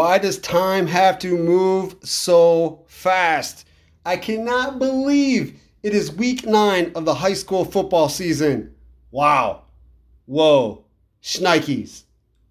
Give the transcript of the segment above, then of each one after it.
Why does time have to move so fast? I cannot believe it is week nine of the high school football season. Wow. Whoa. Schnikes.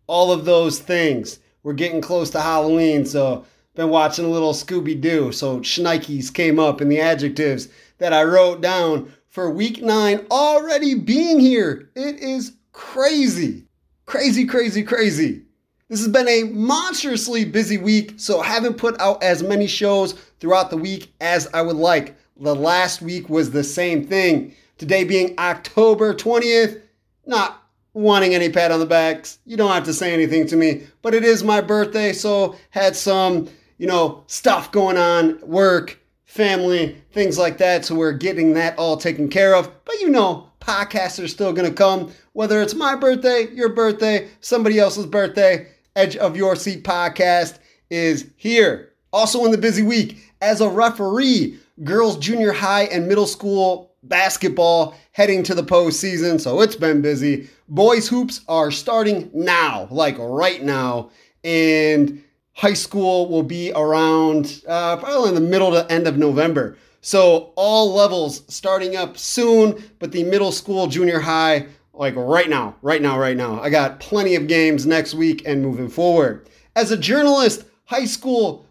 All of those things. We're getting close to Halloween, so been watching a little Scooby Doo. So Schnikes came up in the adjectives that I wrote down for week nine already being here. It is crazy. Crazy, crazy, crazy. This has been a monstrously busy week, so I haven't put out as many shows throughout the week as I would like. The last week was the same thing. Today being October 20th, not wanting any pat on the backs. You don't have to say anything to me, but it is my birthday, so had some, you know, stuff going on, work, family, things like that. So we're getting that all taken care of. But you know, podcasts are still going to come, whether it's my birthday, your birthday, somebody else's birthday. Edge of Your Seat podcast is here. Also, in the busy week, as a referee, girls junior high and middle school basketball heading to the postseason, so it's been busy. Boys hoops are starting now, like right now, and high school will be around uh, probably in the middle to end of November. So all levels starting up soon, but the middle school, junior high like right now, right now, right now. I got plenty of games next week and moving forward. As a journalist, high school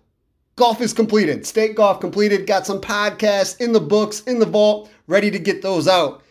golf is completed, state golf completed, got some podcasts in the books, in the vault, ready to get those out.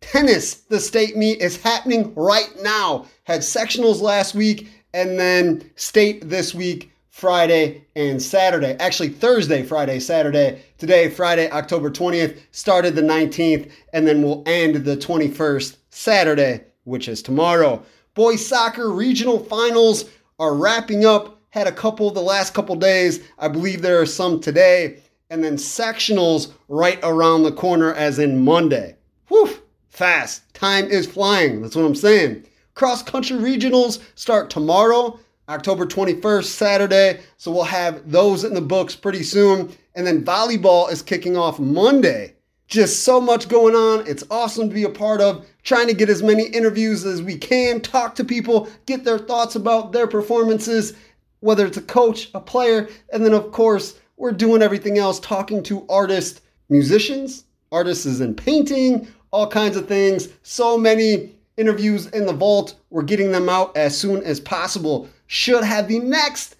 Tennis, the state meet is happening right now. Had sectionals last week and then state this week. Friday and Saturday. Actually, Thursday, Friday, Saturday. Today, Friday, October 20th, started the 19th, and then we'll end the 21st Saturday, which is tomorrow. Boys soccer regional finals are wrapping up. Had a couple the last couple days. I believe there are some today. And then sectionals right around the corner, as in Monday. Whew, fast. Time is flying. That's what I'm saying. Cross country regionals start tomorrow, October 21st, Saturday. So we'll have those in the books pretty soon. And then volleyball is kicking off Monday. Just so much going on. It's awesome to be a part of. Trying to get as many interviews as we can, talk to people, get their thoughts about their performances, whether it's a coach, a player, and then, of course, we're doing everything else, talking to artists, musicians, artists in painting, all kinds of things. So many interviews in the vault. We're getting them out as soon as possible. Should have the next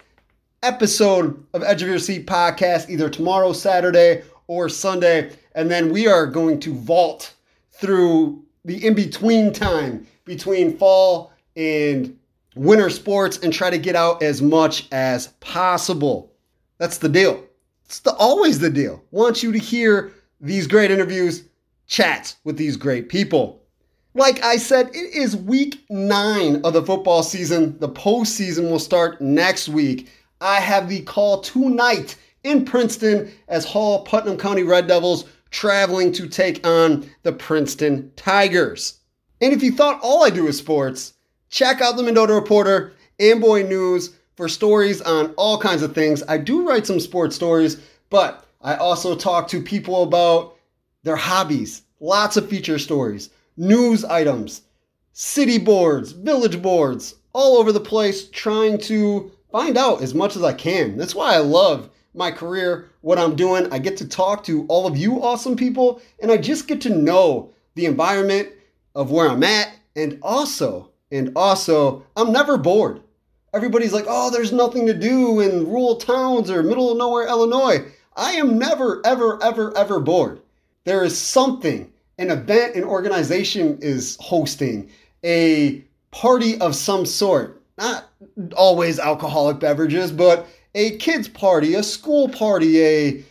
episode of Edge of Your Seat podcast either tomorrow, Saturday, or Sunday. And then we are going to vault through the in between time between fall and winter sports and try to get out as much as possible. That's the deal. It's the, always the deal. Want you to hear these great interviews, chats with these great people. Like I said, it is week nine of the football season. The postseason will start next week. I have the call tonight in Princeton as Hall Putnam County Red Devils traveling to take on the Princeton Tigers. And if you thought all I do is sports, check out the Mendota Reporter Amboy News for stories on all kinds of things. I do write some sports stories, but I also talk to people about their hobbies, lots of feature stories, news items, city boards, village boards, all over the place, trying to find out as much as I can. That's why I love my career, what I'm doing. I get to talk to all of you awesome people, and I just get to know the environment of where I'm at. And also, and also, I'm never bored. Everybody's like, oh, there's nothing to do in rural towns or middle of nowhere, Illinois. I am never, ever, ever, ever bored. There is something, an event an organization is hosting, a party of some sort. Not always alcoholic beverages, but a kids party, a school party, a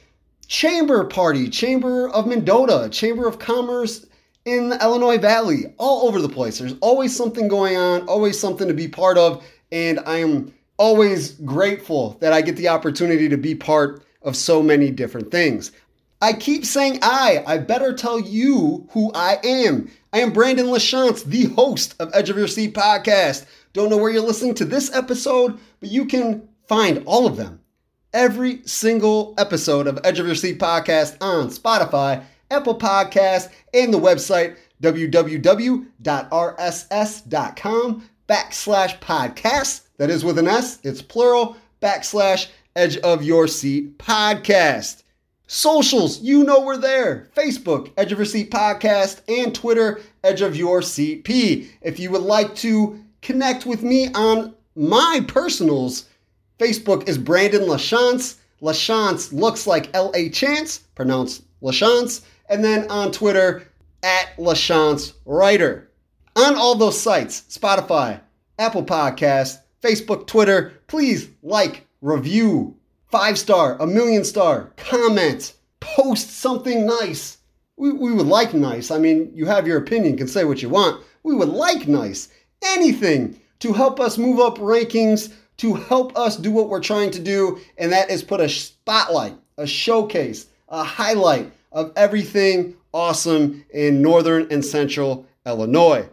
chamber party, Chamber of Mendota, Chamber of Commerce in the Illinois Valley, all over the place. There's always something going on, always something to be part of, and I am always grateful that I get the opportunity to be part of so many different things. I keep saying I, I better tell you who I am. I am Brandon LaChance, the host of Edge of Your Seat podcast. Don't know where you're listening to this episode, but you can Find all of them, every single episode of Edge of Your Seat podcast on Spotify, Apple Podcasts, and the website www.rss.com backslash podcast. That is with an S, it's plural, backslash Edge of Your Seat podcast. Socials, you know we're there. Facebook, Edge of Your Seat Podcast, and Twitter, Edge of Your Seat P. If you would like to connect with me on my personals, Facebook is Brandon LaChance. LaChance looks like L A Chance, pronounced LaChance. And then on Twitter, at LaChance Writer. On all those sites, Spotify, Apple Podcasts, Facebook, Twitter, please like, review, five star, a million star, comment, post something nice. We, we would like nice. I mean, you have your opinion, can say what you want. We would like nice. Anything to help us move up rankings, to help us do what we're trying to do, and that is put a spotlight, a showcase, a highlight of everything awesome in northern and central Illinois.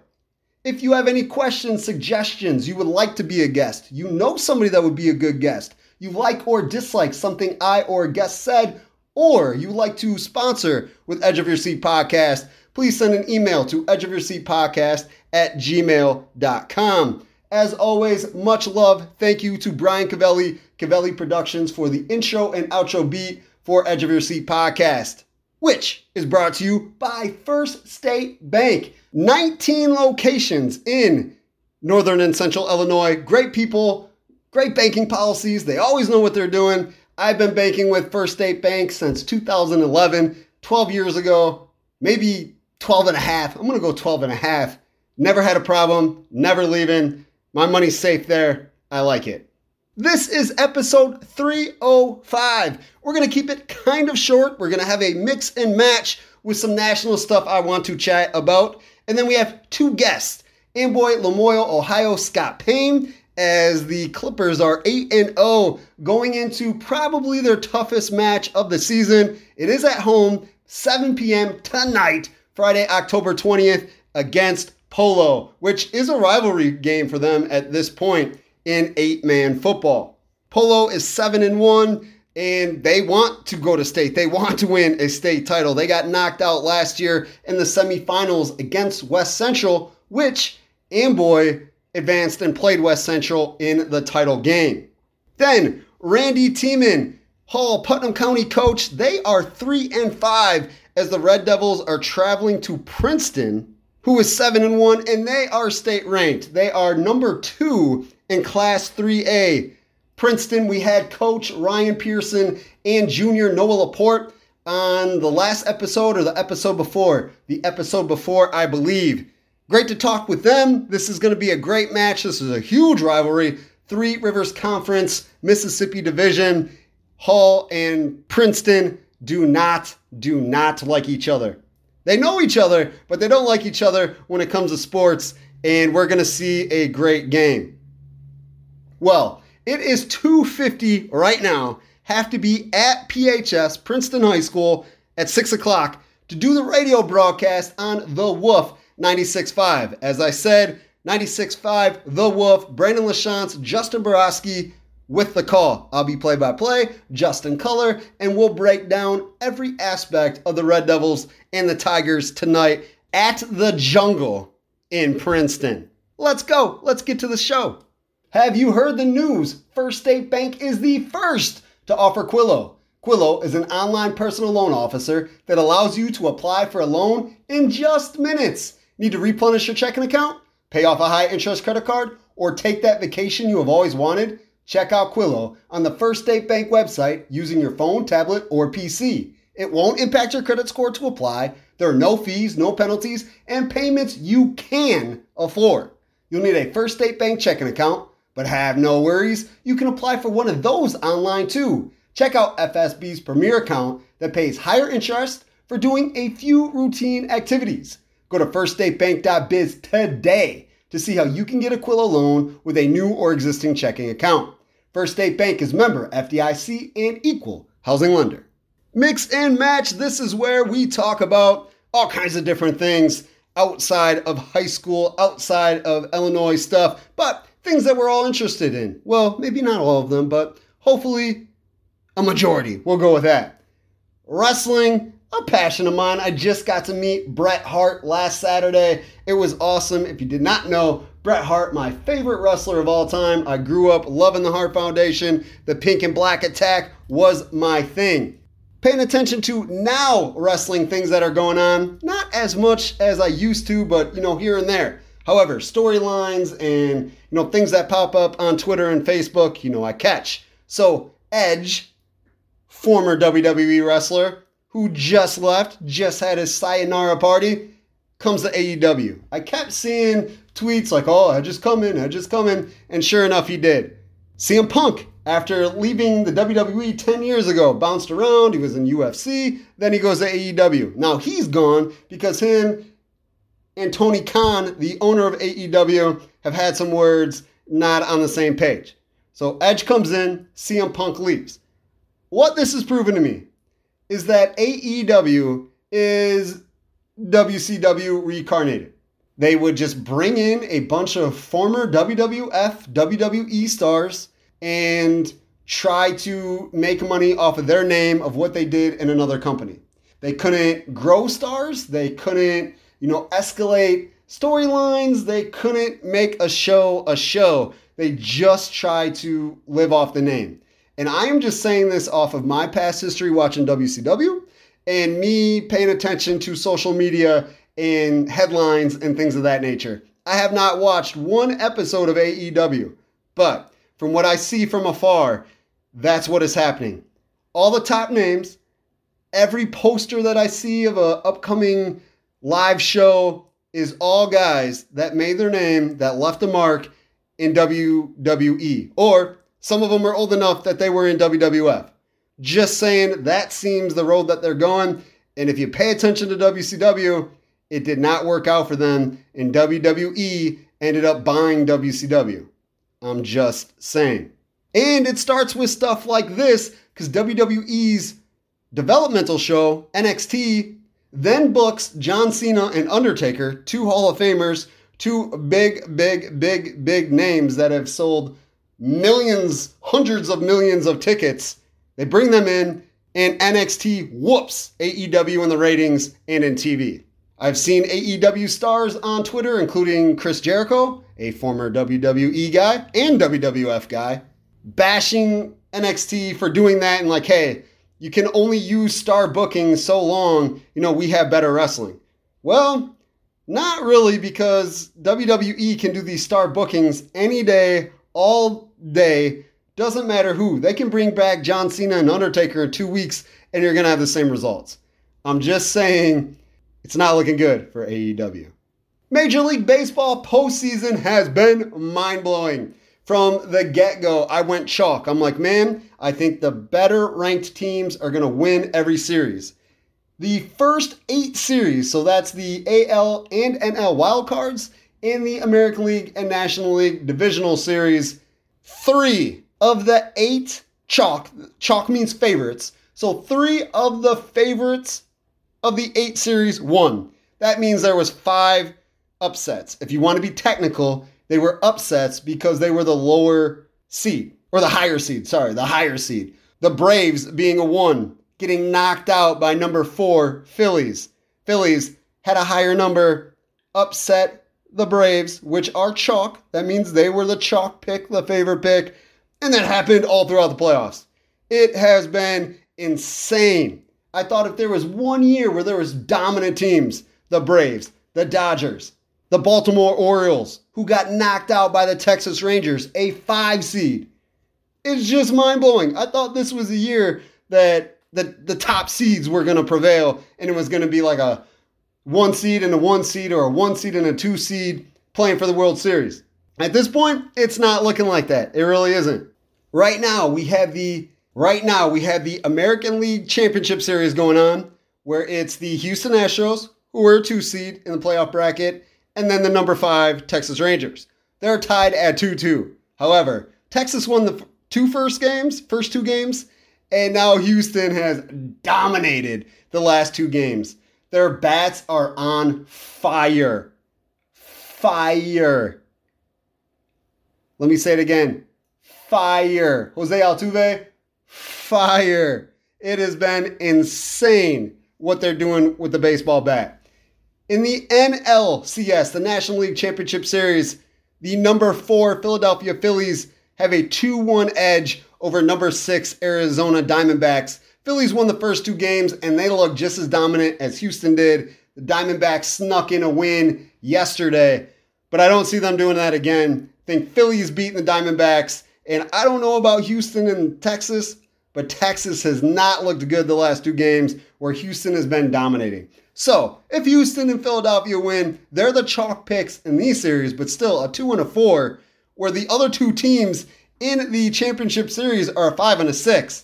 If you have any questions, suggestions, you would like to be a guest, you know somebody that would be a good guest, you like or dislike something I or a guest said, or you like to sponsor with Edge of Your Seat Podcast, please send an email to Edge of Your Seat Podcast at gmail.com. As always, much love. Thank you to Brian Cavelli, Cavelli Productions, for the intro and outro beat for Edge of Your Seat Podcast, which is brought to you by First State Bank. 19 locations in Northern and Central Illinois. Great people, great banking policies. They always know what they're doing. I've been banking with First State Bank since 2011, 12 years ago, maybe 12 and a half. I'm going to go 12 and a half. Never had a problem, never leaving. My money's safe there. I like it. This is episode 305. We're going to keep it kind of short. We're going to have a mix and match with some national stuff I want to chat about. And then we have two guests Amboy LaMoille, Ohio, Scott Payne, as the Clippers are 8 0 going into probably their toughest match of the season. It is at home, 7 p.m. tonight, Friday, October 20th, against Polo, which is a rivalry game for them at this point in eight man football. Polo is 7 and 1 and they want to go to state. They want to win a state title. They got knocked out last year in the semifinals against West Central, which Amboy advanced and played West Central in the title game. Then Randy Tieman, Hall Putnam County coach, they are 3 and 5 as the Red Devils are traveling to Princeton, who is 7 and 1 and they are state ranked. They are number 2 in class 3A. Princeton, we had coach Ryan Pearson and junior Noah Laporte on the last episode or the episode before. The episode before, I believe. Great to talk with them. This is going to be a great match. This is a huge rivalry. Three Rivers Conference, Mississippi Division. Hall and Princeton do not, do not like each other. They know each other, but they don't like each other when it comes to sports, and we're going to see a great game. Well, it is 2.50 right now. Have to be at PHS, Princeton High School, at 6 o'clock to do the radio broadcast on The Wolf 96.5. As I said, 96.5, The Wolf, Brandon LaChance, Justin Borowski with the call. I'll be play by play, Justin Color, and we'll break down every aspect of the Red Devils and the Tigers tonight at the Jungle in Princeton. Let's go. Let's get to the show. Have you heard the news? First State Bank is the first to offer Quillo. Quillo is an online personal loan officer that allows you to apply for a loan in just minutes. Need to replenish your checking account, pay off a high interest credit card, or take that vacation you have always wanted? Check out Quillo on the First State Bank website using your phone, tablet, or PC. It won't impact your credit score to apply. There are no fees, no penalties, and payments you can afford. You'll need a First State Bank checking account but have no worries, you can apply for one of those online too. Check out FSB's premier account that pays higher interest for doing a few routine activities. Go to firststatebank.biz today to see how you can get a Quillo loan with a new or existing checking account. First State Bank is member FDIC and equal housing lender. Mix and match, this is where we talk about all kinds of different things outside of high school, outside of Illinois stuff, but things that we're all interested in. Well, maybe not all of them, but hopefully a majority. We'll go with that. Wrestling, a passion of mine. I just got to meet Bret Hart last Saturday. It was awesome. If you did not know, Bret Hart, my favorite wrestler of all time. I grew up loving the Hart Foundation. The pink and black attack was my thing. Paying attention to now wrestling things that are going on, not as much as I used to, but you know, here and there. However, storylines and you know things that pop up on Twitter and Facebook, you know, I catch. So, Edge, former WWE wrestler, who just left, just had his sayonara party, comes to AEW. I kept seeing tweets like, oh, I just come in, I just come in, and sure enough, he did. CM Punk, after leaving the WWE 10 years ago, bounced around, he was in UFC, then he goes to AEW. Now he's gone because him and Tony Khan, the owner of AEW, have had some words not on the same page. So Edge comes in, CM Punk leaves. What this has proven to me is that AEW is WCW reincarnated. They would just bring in a bunch of former WWF, WWE stars and try to make money off of their name of what they did in another company. They couldn't grow stars, they couldn't, you know, escalate storylines, they couldn't make a show a show. They just tried to live off the name. And I am just saying this off of my past history watching WCW and me paying attention to social media and headlines and things of that nature. I have not watched one episode of AEW, but from what I see from afar, that's what is happening. All the top names, every poster that I see of a upcoming live show is all guys that made their name, that left a mark in WWE, or some of them are old enough that they were in WWF. Just saying, that seems the road that they're going. And if you pay attention to WCW, it did not work out for them, and WWE ended up buying WCW. I'm just saying. And it starts with stuff like this because WWE's developmental show, NXT, then books John Cena and Undertaker, two Hall of Famers, two big, big, big, big names that have sold millions, hundreds of millions of tickets. They bring them in, and NXT whoops AEW in the ratings and in TV. I've seen AEW stars on Twitter, including Chris Jericho, a former WWE guy and WWF guy, bashing NXT for doing that and like, hey, you can only use star booking so long, you know, we have better wrestling. Well, not really, because WWE can do these star bookings any day, all day, doesn't matter who. They can bring back John Cena and Undertaker in two weeks and you're going to have the same results. I'm just saying it's not looking good for AEW. Major League Baseball postseason has been mind blowing. From the get go, I went chalk. I'm like, man, I think the better ranked teams are going to win every series. The first eight series, so that's the AL and NL wildcards, in the American League and National League divisional series, three of the eight chalk, chalk means favorites. So three of the favorites of the eight series won. That means there was five upsets. If you want to be technical, they were upsets because they were the lower seed or the higher seed. Sorry, the higher seed. The Braves being a one, getting knocked out by number four Phillies. Phillies had a higher number, upset the Braves, which are chalk. That means they were the chalk pick, the favorite pick. And that happened all throughout the playoffs. It has been insane. I thought if there was one year where there was dominant teams, the Braves, the Dodgers, the Baltimore Orioles, who got knocked out by the Texas Rangers, a five seed. It's just mind blowing. I thought this was a year that the, the top seeds were going to prevail and it was going to be like a one seed and a one seed or a one seed and a two seed playing for the World Series. At this point, it's not looking like that. It really isn't. Right now, we have the right now we have the American League Championship Series going on, where it's the Houston Astros, who are a two seed in the playoff bracket, and then the number five Texas Rangers. They're tied at 2 2. However, Texas won the two first games, first two games, and now Houston has dominated the last two games. Their bats are on fire. Fire. Let me say it again. Fire. Jose Altuve, fire. It has been insane what they're doing with the baseball bat. In the NLCS, the National League Championship Series, the number four Philadelphia Phillies have a 2 1 edge over number six Arizona Diamondbacks. Phillies won the first two games and they look just as dominant as Houston did. The Diamondbacks snuck in a win yesterday, but I don't see them doing that again. I think Phillies beating the Diamondbacks, and I don't know about Houston and Texas, but Texas has not looked good the last two games where Houston has been dominating. So, if Houston and Philadelphia win, they're the chalk picks in these series, but still a 2 and a 4, where the other two teams in the championship series are a 5 and a 6.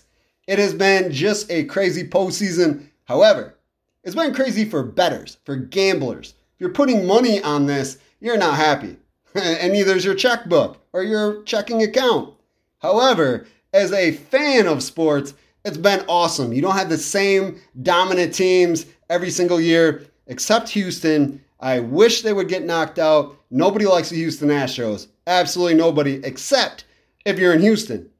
It has been just a crazy postseason. However, it's been crazy for betters, for gamblers. If you're putting money on this, you're not happy. and neither is your checkbook or your checking account. However, as a fan of sports, it's been awesome. You don't have the same dominant teams every single year, except Houston. I wish they would get knocked out. Nobody likes the Houston Astros. Absolutely nobody, except if you're in Houston.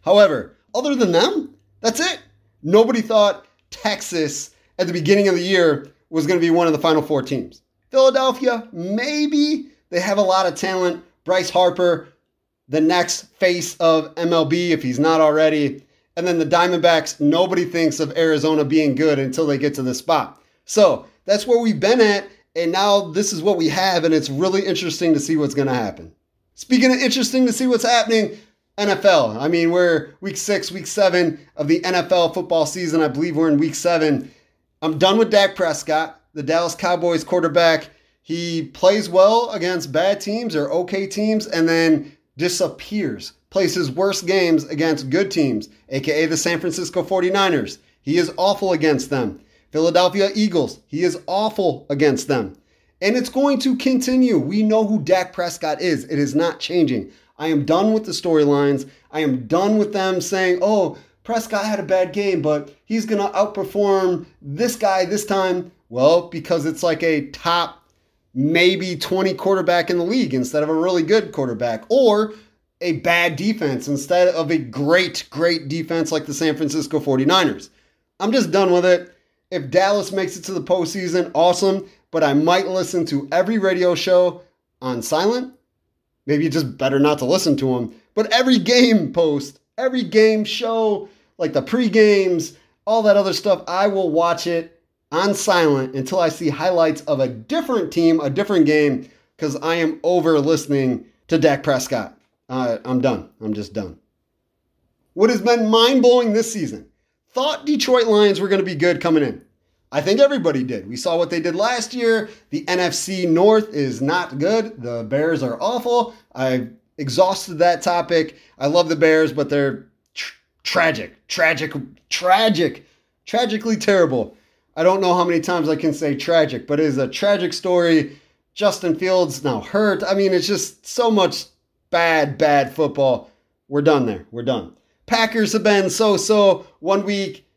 However, other than them, that's it. Nobody thought Texas at the beginning of the year was going to be one of the final four teams. Philadelphia, maybe. They have a lot of talent. Bryce Harper, the next face of MLB, if he's not already. And then the Diamondbacks, nobody thinks of Arizona being good until they get to this spot. So that's where we've been at. And now this is what we have. And it's really interesting to see what's going to happen. Speaking of interesting to see what's happening, NFL. I mean, we're week six, week seven of the NFL football season. I believe we're in week seven. I'm done with Dak Prescott, the Dallas Cowboys quarterback. He plays well against bad teams or okay teams and then disappears. Plays his worst games against good teams, aka the San Francisco 49ers. He is awful against them. Philadelphia Eagles, he is awful against them. And it's going to continue. We know who Dak Prescott is. It is not changing. I am done with the storylines. I am done with them saying, oh, Prescott had a bad game, but he's going to outperform this guy this time. Well, because it's like a top maybe 20 quarterback in the league instead of a really good quarterback, or a bad defense instead of a great, great defense like the San Francisco 49ers. I'm just done with it. If Dallas makes it to the postseason, awesome, but I might listen to every radio show on silent. Maybe just better not to listen to them, but every game post, every game show, like the pre games, all that other stuff, I will watch it on silent until I see highlights of a different team, a different game, because I am over listening to Dak Prescott. Uh, I'm done. I'm just done. What has been mind blowing this season? Thought Detroit Lions were going to be good coming in. I think everybody did. We saw what they did last year. The NFC North is not good. The Bears are awful. I've exhausted that topic. I love the Bears, but they're tr- tragic, tragic, tragic, tragically terrible. I don't know how many times I can say tragic, but it is a tragic story. Justin Fields now hurt. I mean, it's just so much bad, bad football. We're done there. We're done. Packers have been so so. One week,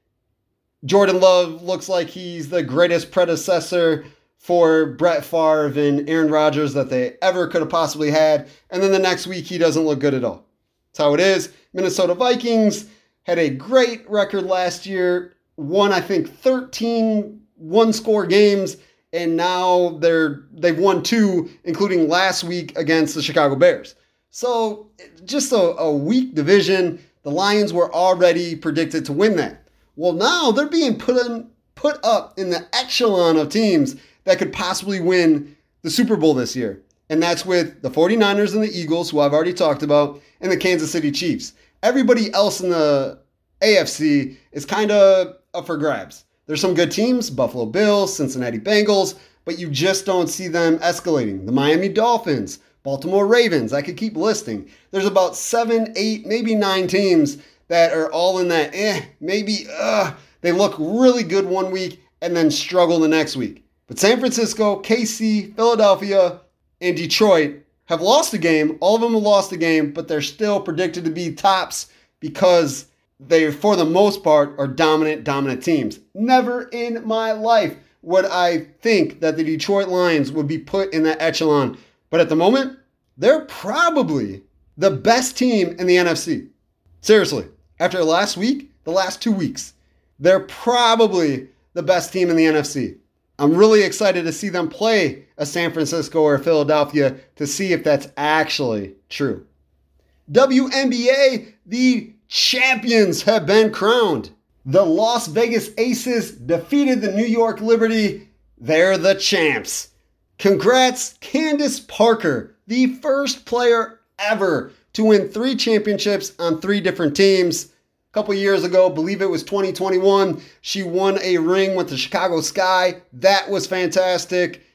Jordan Love looks like he's the greatest predecessor for Brett Favre and Aaron Rodgers that they ever could have possibly had. And then the next week, he doesn't look good at all. That's how it is. Minnesota Vikings had a great record last year won I think 13 one score games and now they're they've won two including last week against the Chicago Bears. So just a, a weak division. The Lions were already predicted to win that. Well, now they're being put in, put up in the echelon of teams that could possibly win the Super Bowl this year. And that's with the 49ers and the Eagles, who I've already talked about, and the Kansas City Chiefs. Everybody else in the AFC is kind of up for grabs. There's some good teams, Buffalo Bills, Cincinnati Bengals, but you just don't see them escalating. The Miami Dolphins, Baltimore Ravens, I could keep listing. There's about seven, eight, maybe nine teams that are all in that, eh, maybe, uh, they look really good one week and then struggle the next week. But San Francisco, KC, Philadelphia, and Detroit have lost a game. All of them have lost a game, but they're still predicted to be tops because they, for the most part, are dominant, dominant teams. Never in my life would I think that the Detroit Lions would be put in that echelon. But at the moment, they're probably the best team in the NFC. Seriously, after last week, the last two weeks, they're probably the best team in the NFC. I'm really excited to see them play a San Francisco or Philadelphia to see if that's actually true. WNBA, the champions have been crowned. The Las Vegas Aces defeated the New York Liberty. They're the champs. Congrats, Candace Parker, the first player ever to win three championships on three different teams. A couple years ago, believe it was 2021, she won a ring with the Chicago Sky. That was fantastic.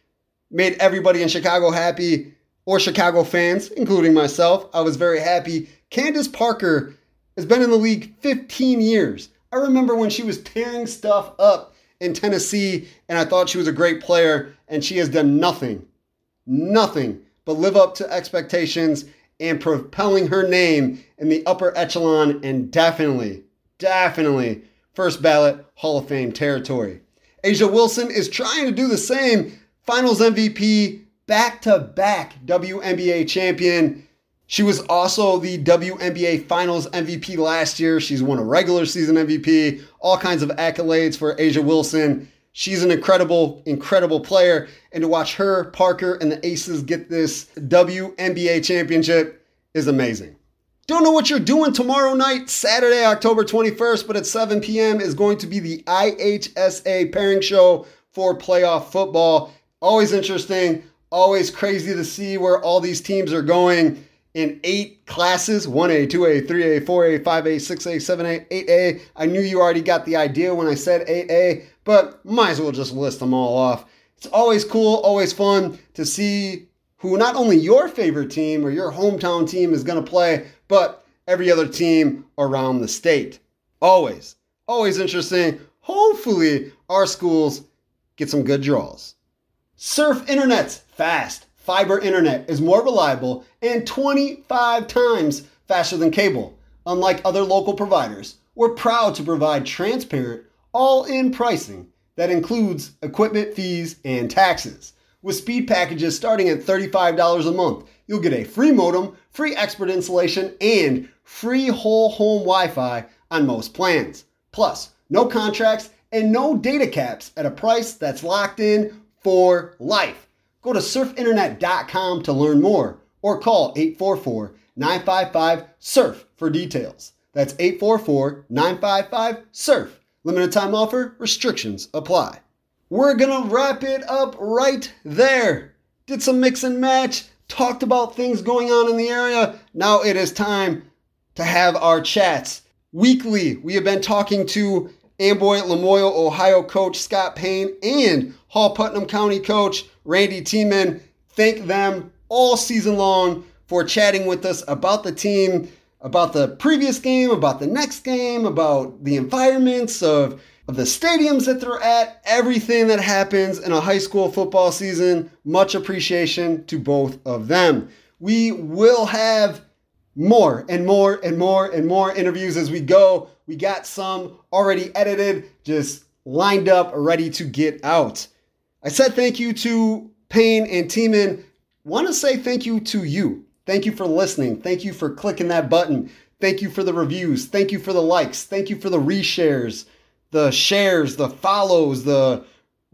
Made everybody in Chicago happy, or Chicago fans, including myself. I was very happy. Candace Parker has been in the league 15 years. I remember when she was tearing stuff up in Tennessee, and I thought she was a great player, and she has done nothing, nothing but live up to expectations and propelling her name in the upper echelon and definitely, definitely first ballot Hall of Fame territory. A'ja Wilson is trying to do the same. Finals MVP, back to back WNBA champion. She was also the WNBA Finals MVP last year. She's won a regular season MVP, all kinds of accolades for A'ja Wilson. She's an incredible, incredible player. And to watch her, Parker, and the Aces get this WNBA championship is amazing. Don't know what you're doing tomorrow night, Saturday, October 21st, but at 7 p.m. is going to be the IHSA pairing show for playoff football. Always interesting, always crazy to see where all these teams are going in eight classes 1A, 2A, 3A, 4A, 5A, 6A, 7A, 8A. I knew you already got the idea when I said 8A, but might as well just list them all off. It's always cool, always fun to see who not only your favorite team or your hometown team is going to play, but every other team around the state. Always, always interesting. Hopefully, our schools get some good draws. Surf Internet's fast fiber internet is more reliable and 25 times faster than cable. Unlike other local providers, we're proud to provide transparent, all in pricing that includes equipment fees and taxes. With speed packages starting at $35 a month, you'll get a free modem, free expert installation, and free whole home Wi Fi on most plans. Plus, no contracts and no data caps at a price that's locked in for life. Go to surfinternet.com to learn more or call 844 955 SURF for details. That's 844 955 SURF. Limited time offer, restrictions apply. We're gonna wrap it up right there. Did some mix and match, talked about things going on in the area. Now it is time to have our chats. Weekly, we have been talking to Amboy LaMoille, Ohio coach Scott Payne and Hall Putnam County coach Randy Tieman. Thank them all season long for chatting with us about the team, about the previous game, about the next game, about the environments of, of the stadiums that they're at, everything that happens in a high school football season. Much appreciation to both of them. We will have more and more and more and more interviews as we go. We got some already edited, just lined up, ready to get out. I said thank you to Payne and Tieman. Want to say thank you to you. Thank you for listening. Thank you for clicking that button. Thank you for the reviews. Thank you for the likes. Thank you for the reshares, the shares, the follows, the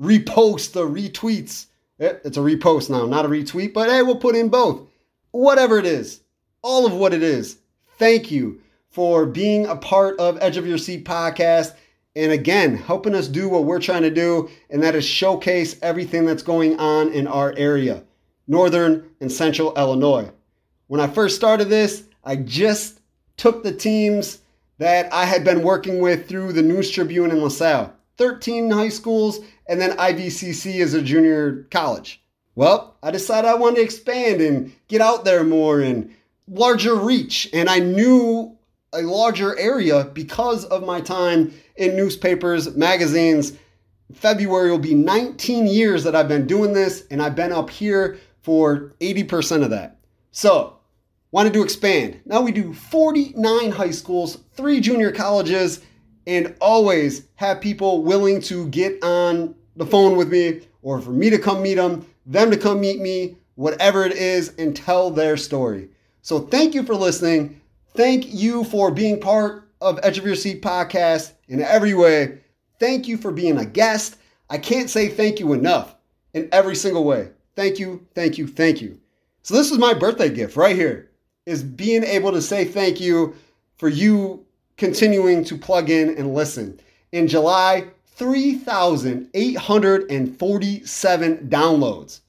reposts, the retweets. Eh, it's a repost now, not a retweet, but hey, we'll put in both. Whatever it is, all of what it is. Thank you for being a part of Edge of Your Seat podcast and again, helping us do what we're trying to do, and that is showcase everything that's going on in our area, northern and central Illinois. When I first started this, I just took the teams that I had been working with through the News Tribune in LaSalle 13 high schools, and then IVCC as a junior college. Well, I decided I wanted to expand and get out there more and larger reach, and I knew a larger area because of my time in newspapers, magazines. February will be 19 years that I've been doing this, and I've been up here for 80% of that. So, wanted to expand. Now we do 49 high schools, three junior colleges, and always have people willing to get on the phone with me or for me to come meet them, them to come meet me, whatever it is, and tell their story. So, thank you for listening. Thank you for being part of Edge of Your Seat podcast in every way. Thank you for being a guest. I can't say thank you enough in every single way. Thank you, thank you, thank you. So this is my birthday gift right here is being able to say thank you for you continuing to plug in and listen. In July, 3,847 downloads.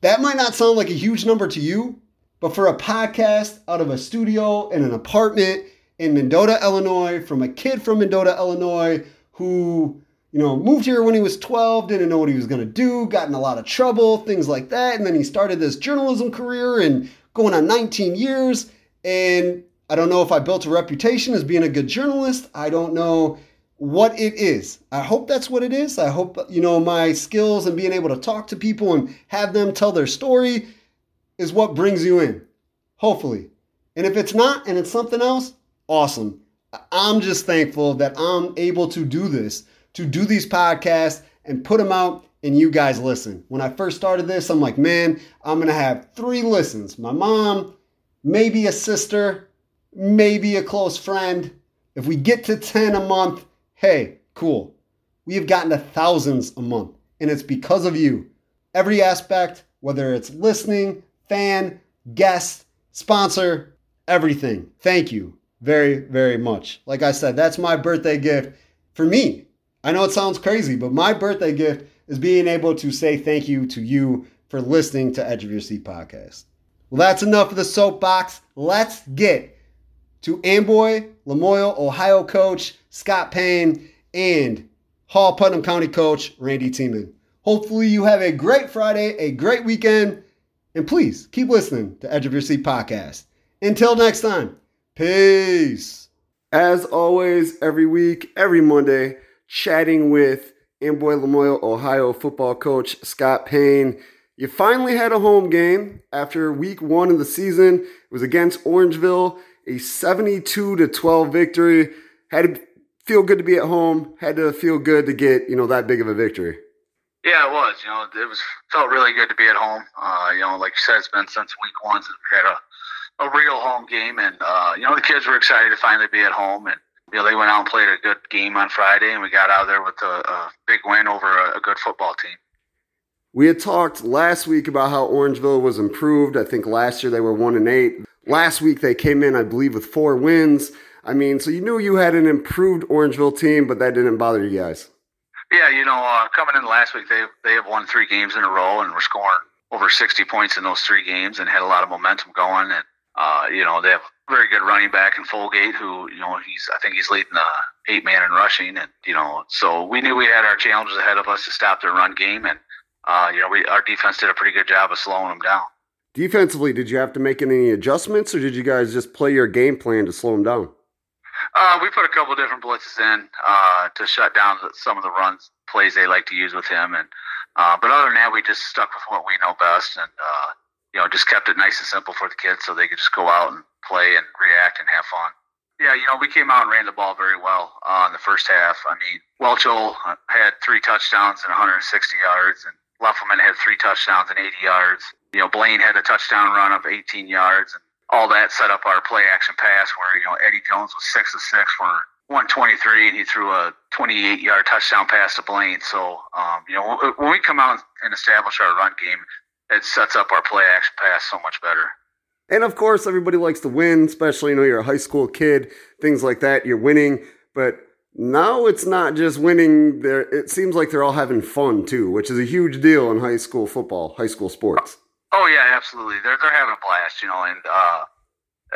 That might not sound like a huge number to you, but for a podcast out of a studio in an apartment in Mendota, Illinois, from a kid from Mendota, Illinois, who, you know, moved here when he was 12, didn't know what he was going to do, got in a lot of trouble, things like that. And then he started this journalism career and going on 19 years. And I don't know if I built a reputation as being a good journalist. I don't know what it is. I hope that's what it is. I hope, you know, my skills and being able to talk to people and have them tell their story is what brings you in. Hopefully. And if it's not and it's something else, awesome. I'm just thankful that I'm able to do this, to do these podcasts and put them out and you guys listen. When I first started this, I'm like, man, I'm going to have three listens my mom, maybe a sister, maybe a close friend. If we get to 10 a month, hey, cool. We have gotten to thousands a month, and it's because of you. Every aspect, whether it's listening, fan, guest, sponsor, everything. Thank you very, very much. Like I said, that's my birthday gift for me. I know it sounds crazy, but my birthday gift is being able to say thank you to you for listening to Edge of Your Seat podcast. Well, that's enough of the soapbox. Let's get to Amboy, LaMoille, Ohio coach Scott Payne and Hall Putnam County coach Randy Tieman. Hopefully, you have a great Friday, a great weekend, and please keep listening to Edge of Your Seat podcast. Until next time, peace. As always, every week, every Monday, chatting with Amboy LaMoille, Ohio football coach Scott Payne. You finally had a home game after week one of the season. It was against Orangeville, a 72 to 12 victory. Had to feel good to be at home. Had to feel good to get you know that big of a victory. Yeah, it was. You know, it was felt really good to be at home. Uh, you know, like you said, it's been since week one since we had a, a real home game, and uh, you know the kids were excited to finally be at home, and you know they went out and played a good game on Friday, and we got out there with a, a big win over a, a good football team. We had talked last week about how Orangeville was improved. I think last year they were one and eight. Last week they came in, I believe, with four wins. I mean, so you knew you had an improved Orangeville team, but that didn't bother you guys. Yeah, you know, uh, coming in last week, they they have won three games in a row and were scoring over 60 points in those three games and had a lot of momentum going. And uh, you know, they have a very good running back in Folgate, who you know he's I think he's leading the eight man in rushing, and you know, so we knew we had our challenges ahead of us to stop their run game, and uh, you know, we our defense did a pretty good job of slowing them down. Defensively, did you have to make any adjustments, or did you guys just play your game plan to slow them down? Uh, we put a couple different blitzes in uh, to shut down some of the runs plays they like to use with him, and uh, but other than that, we just stuck with what we know best, and uh, you know, just kept it nice and simple for the kids so they could just go out and play and react and have fun. Yeah, you know, we came out and ran the ball very well uh, in the first half. I mean, Welchel had three touchdowns and 160 yards, and Leffelman had three touchdowns and 80 yards. You know, Blaine had a touchdown run of 18 yards, and all that set up our play action pass where, you know, Eddie Jones was six of six for 123 and he threw a 28 yard touchdown pass to Blaine. So, um, you know, when we come out and establish our run game, it sets up our play action pass so much better. And of course, everybody likes to win, especially, you know, you're a high school kid, things like that. You're winning. But now it's not just winning. There, it seems like they're all having fun too, which is a huge deal in high school football, high school sports. Oh yeah, absolutely. They're they're having a blast, you know. And uh,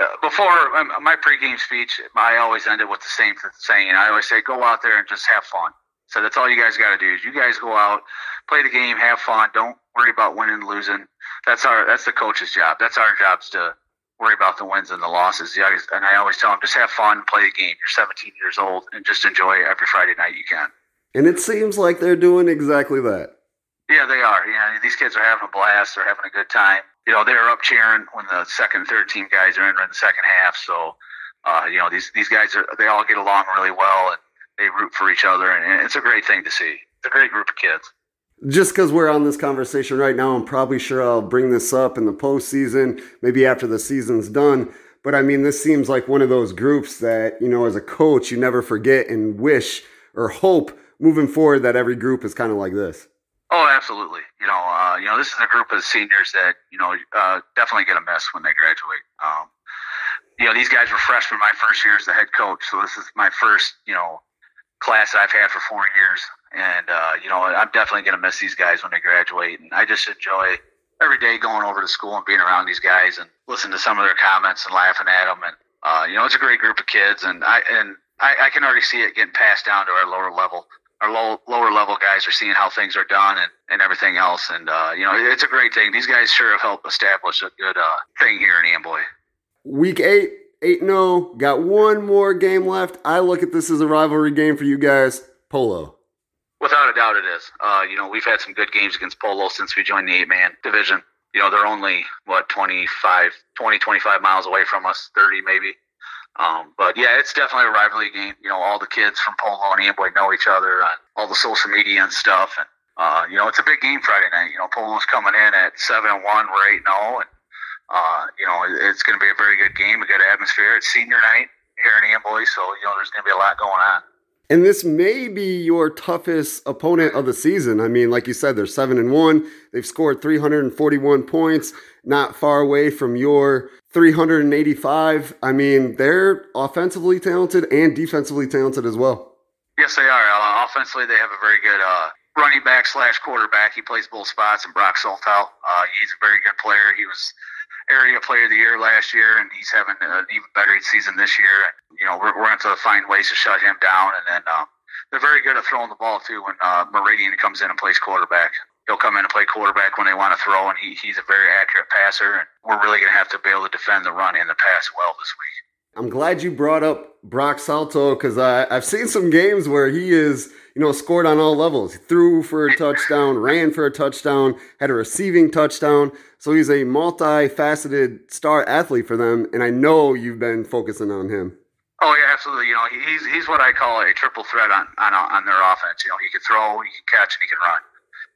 uh, before um, my pregame speech, I always end it with the same saying. I always say, "Go out there and just have fun." So that's all you guys got to do. Is you guys go out, play the game, have fun. Don't worry about winning losing. That's our that's the coach's job. That's our jobs to worry about the wins and the losses. And I always tell them, just have fun, play the game. You're 17 years old, and just enjoy every Friday night you can. And it seems like they're doing exactly that. Yeah, they are. Yeah, these kids are having a blast. They're having a good time. You know, they're up cheering when the second, third team guys are in the second half. So, uh, you know, these these guys are they all get along really well and they root for each other, and it's a great thing to see. It's a great group of kids. Just because we're on this conversation right now, I'm probably sure I'll bring this up in the postseason, maybe after the season's done. But I mean, this seems like one of those groups that, you know, as a coach, you never forget and wish or hope moving forward that every group is kind of like this. Oh, absolutely. You know, uh, you know, this is a group of seniors that you know uh, definitely get a miss when they graduate. Um, you know, these guys were freshmen my first year as the head coach, so this is my first you know class I've had for four years, and uh, you know, I'm definitely going to miss these guys when they graduate, and I just enjoy every day going over to school and being around these guys and listening to some of their comments and laughing at them, and uh, you know, it's a great group of kids, and I and I, I can already see it getting passed down to our lower level our low, lower level guys are seeing how things are done and, and everything else. And, uh, you know, it's a great thing. These guys sure have helped establish a good uh, thing here in Amboy. Week eight, 8 0. Got one more game left. I look at this as a rivalry game for you guys. Polo. Without a doubt, it is. Uh, you know, we've had some good games against Polo since we joined the eight man division. You know, they're only, what, 25, 20, 25 miles away from us, 30 maybe. Um, but yeah, it's definitely a rivalry game. You know, all the kids from Polo and Amboy know each other on all the social media and stuff. And, uh, you know, it's a big game Friday night. You know, Polo's coming in at 7 and 1, we're 8 0. And, uh, you know, it's going to be a very good game, a good atmosphere. It's senior night here in Amboy, so, you know, there's going to be a lot going on. And this may be your toughest opponent of the season. I mean, like you said, they're seven and one. They've scored 341 points, not far away from your 385. I mean, they're offensively talented and defensively talented as well. Yes, they are. Uh, offensively, they have a very good uh, running back slash quarterback. He plays both spots, and Brock Soltow. Uh, he's a very good player. He was area player of the year last year, and he's having an even better season this year. And, you know, we're, we're going to find ways to shut him down, and then um, they're very good at throwing the ball too. When uh, Meridian comes in and plays quarterback, he'll come in and play quarterback when they want to throw, and he, he's a very accurate passer. And we're really going to have to be able to defend the run and the pass well this week. I'm glad you brought up Brock Soltow because I've seen some games where he is, you know, scored on all levels. He threw for a touchdown, ran for a touchdown, had a receiving touchdown. So he's a multifaceted star athlete for them, and I know you've been focusing on him. Oh yeah, absolutely. You know, he's he's what I call a triple threat on on on their offense. You know, he can throw, he can catch, and he can run.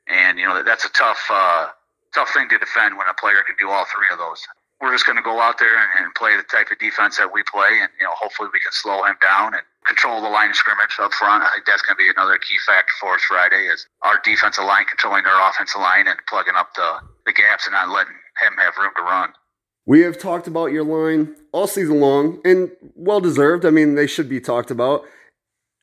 And you know that's a tough uh, tough thing to defend when a player can do all three of those. We're just going to go out there and, and play the type of defense that we play, and you know hopefully we can slow him down and control the line of scrimmage up front. I think that's going to be another key factor for us Friday is our defensive line controlling their offensive line and plugging up the, the gaps and not letting him have room to run. We have talked about your line all season long and well deserved. I mean, they should be talked about.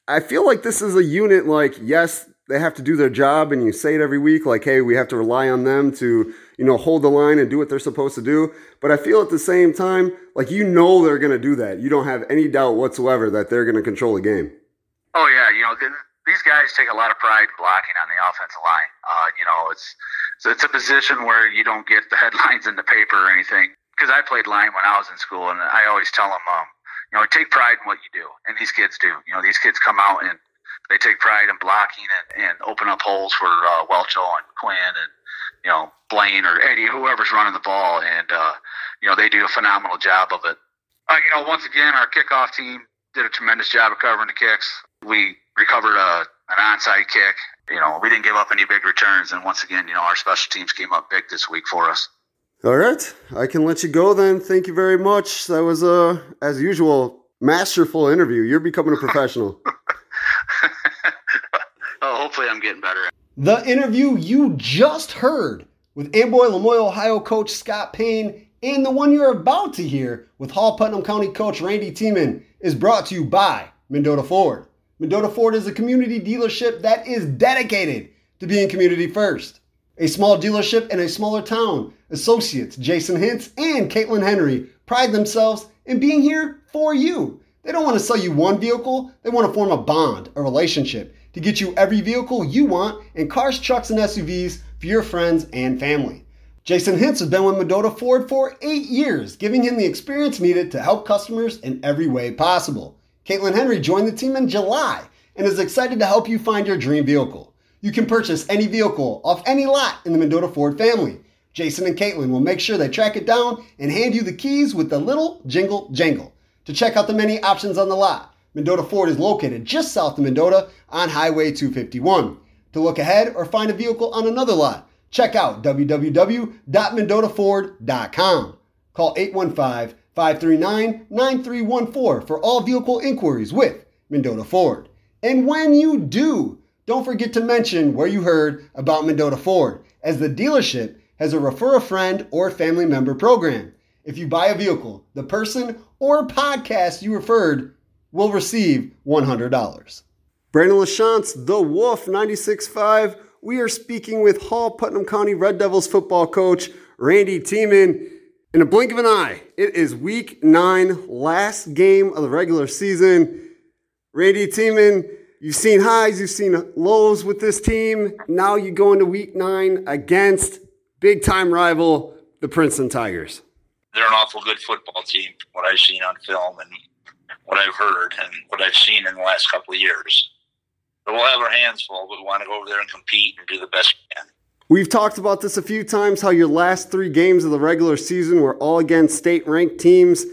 I feel like this is a unit like, yes, they have to do their job and you say it every week like hey we have to rely on them to you know hold the line and do what they're supposed to do. But i feel at the same time like you know they're going to do that. You don't have any doubt whatsoever that they're going to control the game. Oh yeah you know these guys take a lot of pride in blocking on the offensive line. Uh, you know it's it's a position where you don't get the headlines in the paper or anything. Because i played line when i was in school and i always tell them um, you know take pride in what you do and these kids do. You know these kids come out and they take pride in blocking and, and open up holes for uh, Welcho and Quinn and you know Blaine or Eddie, whoever's running the ball, and uh, you know they do a phenomenal job of it. Uh, you know, once again, our kickoff team did a tremendous job of covering the kicks. We recovered a, an onside kick. You know, we didn't give up any big returns, and once again, you know, our special teams came up big this week for us. All right, I can let you go then. Thank you very much. That was a, as usual, masterful interview. You're becoming a professional. oh, hopefully I'm getting better. The interview you just heard with Amboy LaMoille, Ohio coach Scott Payne and the one you're about to hear with Hall Putnam County coach Randy Tieman is brought to you by Mendota Ford. Mendota Ford is a community dealership that is dedicated to being community first. A small dealership in a smaller town, associates Jason Hintz and Caitlin Henry pride themselves in being here for you. They don't want to sell you one vehicle, they want to form a bond, a relationship to get you every vehicle you want in cars, trucks, and SUVs for your friends and family. Jason Hintz has been with Mendota Ford for eight years, giving him the experience needed to help customers in every way possible. Caitlin Henry joined the team in July and is excited to help you find your dream vehicle. You can purchase any vehicle off any lot in the Mendota Ford family. Jason and Caitlin will make sure they track it down and hand you the keys with the little jingle jangle. To check out the many options on the lot, Mendota Ford is located just south of Mendota on Highway 251. To look ahead or find a vehicle on another lot, check out www.mendotaford.com. Call 815 539 9314 for all vehicle inquiries with Mendota Ford. And when you do don't forget to mention where you heard about Mendota Ford, as the dealership has a refer a friend or family member program. If you buy a vehicle, the person or podcast you referred will receive $100. Brandon LaChance, The Wolf 96.5. We are speaking with Hall Putnam County Red Devils football coach Randy Tieman. In a blink of an eye, it is week nine, last game of the regular season. Randy Tieman, you've seen highs, you've seen lows with this team. Now you go into week nine against big time rival, the Princeton Tigers. They're an awful good football team, what I've seen on film and what I've heard and what I've seen in the last couple of years. But we'll have our hands full, but we want to go over there and compete and do the best we can. We've talked about this a few times how your last three games of the regular season were all against state ranked teams.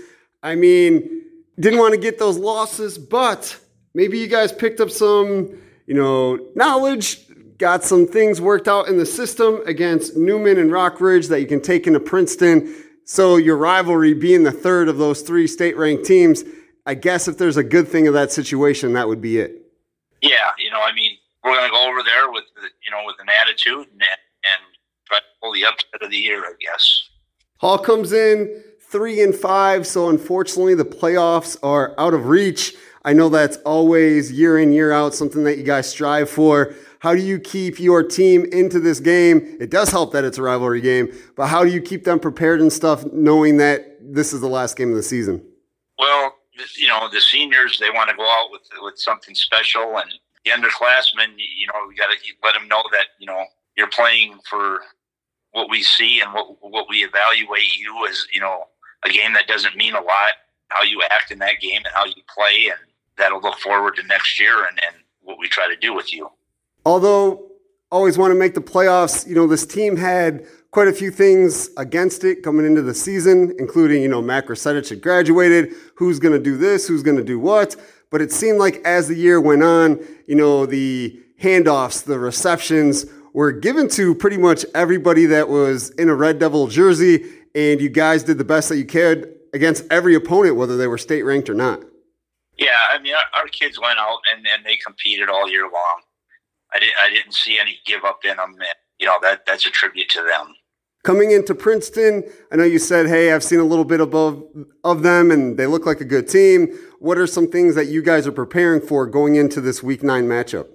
I mean, didn't want to get those losses, but maybe you guys picked up some, you know, knowledge, got some things worked out in the system against Newman and Rockridge that you can take into Princeton. So your rivalry being the third of those three state ranked teams, I guess if there's a good thing of that situation, that would be it. Yeah, you know, I mean, we're going to go over there with, you know, with an attitude and and try to pull the upset of the year, I guess. Hall comes in three and five, so unfortunately the playoffs are out of reach. I know that's always year in, year out, something that you guys strive for. How do you keep your team into this game? It does help that it's a rivalry game, but how do you keep them prepared and stuff knowing that this is the last game of the season? Well, you know, the seniors, they want to go out with, with something special and the underclassmen, you know, we got to let them know that, you know, you're playing for what we see and what what we evaluate you as you know a game that doesn't mean a lot how you act in that game and how you play and that'll look forward to next year and, and what we try to do with you. Although always want to make the playoffs you know this team had quite a few things against it coming into the season including you know Mac Rosetich had graduated who's going to do this who's going to do what but it seemed like as the year went on you know the handoffs the receptions were given to pretty much everybody that was in a Red Devil jersey, and you guys did the best that you could against every opponent, whether they were state ranked or not. Yeah, I mean, our, our kids went out and, and they competed all year long. I didn't, I didn't see any give up in them. And, you know, that that's a tribute to them. Coming into Princeton, I know you said, "Hey, I've seen a little bit above of them, and they look like a good team." What are some things that you guys are preparing for going into this Week Nine matchup?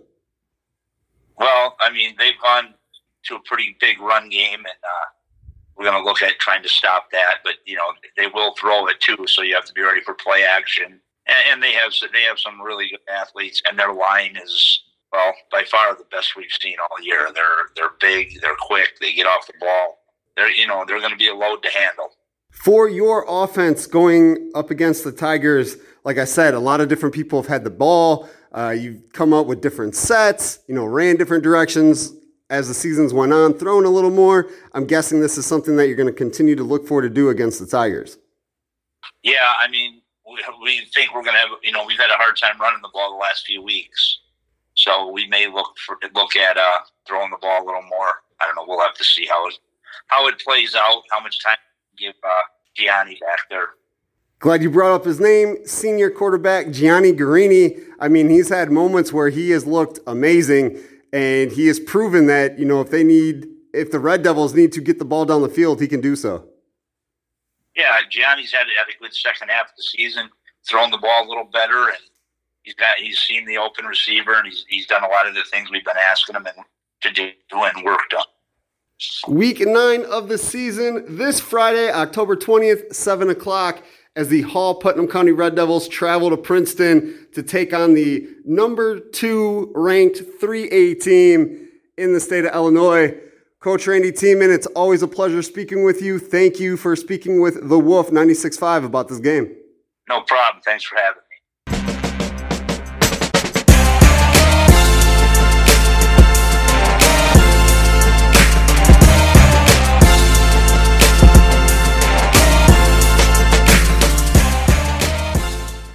Well, I mean, they've gone to a pretty big run game, and uh, we're going to look at trying to stop that. But you know, they will throw it too, so you have to be ready for play action. And, and they have they have some really good athletes, and their line is well by far the best we've seen all year. They're they're big, they're quick, they get off the ball. They're you know they're going to be a load to handle. For your offense going up against the Tigers, like I said, a lot of different people have had the ball. Uh, you've come up with different sets, you know, ran different directions as the seasons went on, thrown a little more. I'm guessing this is something that you're going to continue to look for to do against the Tigers. Yeah, I mean, we, we think we're going to have, you know, we've had a hard time running the ball the last few weeks. So we may look for look at uh, throwing the ball a little more. I don't know. We'll have to see how it how it plays out. How much time give uh, Gianni back there. Glad you brought up his name, senior quarterback Gianni Guarini. I mean, he's had moments where he has looked amazing, and he has proven that, you know, if they need, if the Red Devils need to get the ball down the field, he can do so. Yeah, Gianni's had, had a good second half of the season, thrown the ball a little better, and he's got he's seen the open receiver, and he's he's done a lot of the things we've been asking him to do and worked on. Week nine of the season this Friday, October 20th, 7 o'clock as the Hall Putnam County Red Devils travel to Princeton to take on the number two ranked 3A team in the state of Illinois. Coach Randy Tieman, it's always a pleasure speaking with you. Thank you for speaking with the Wolf 96.5 about this game. No problem. Thanks for having me.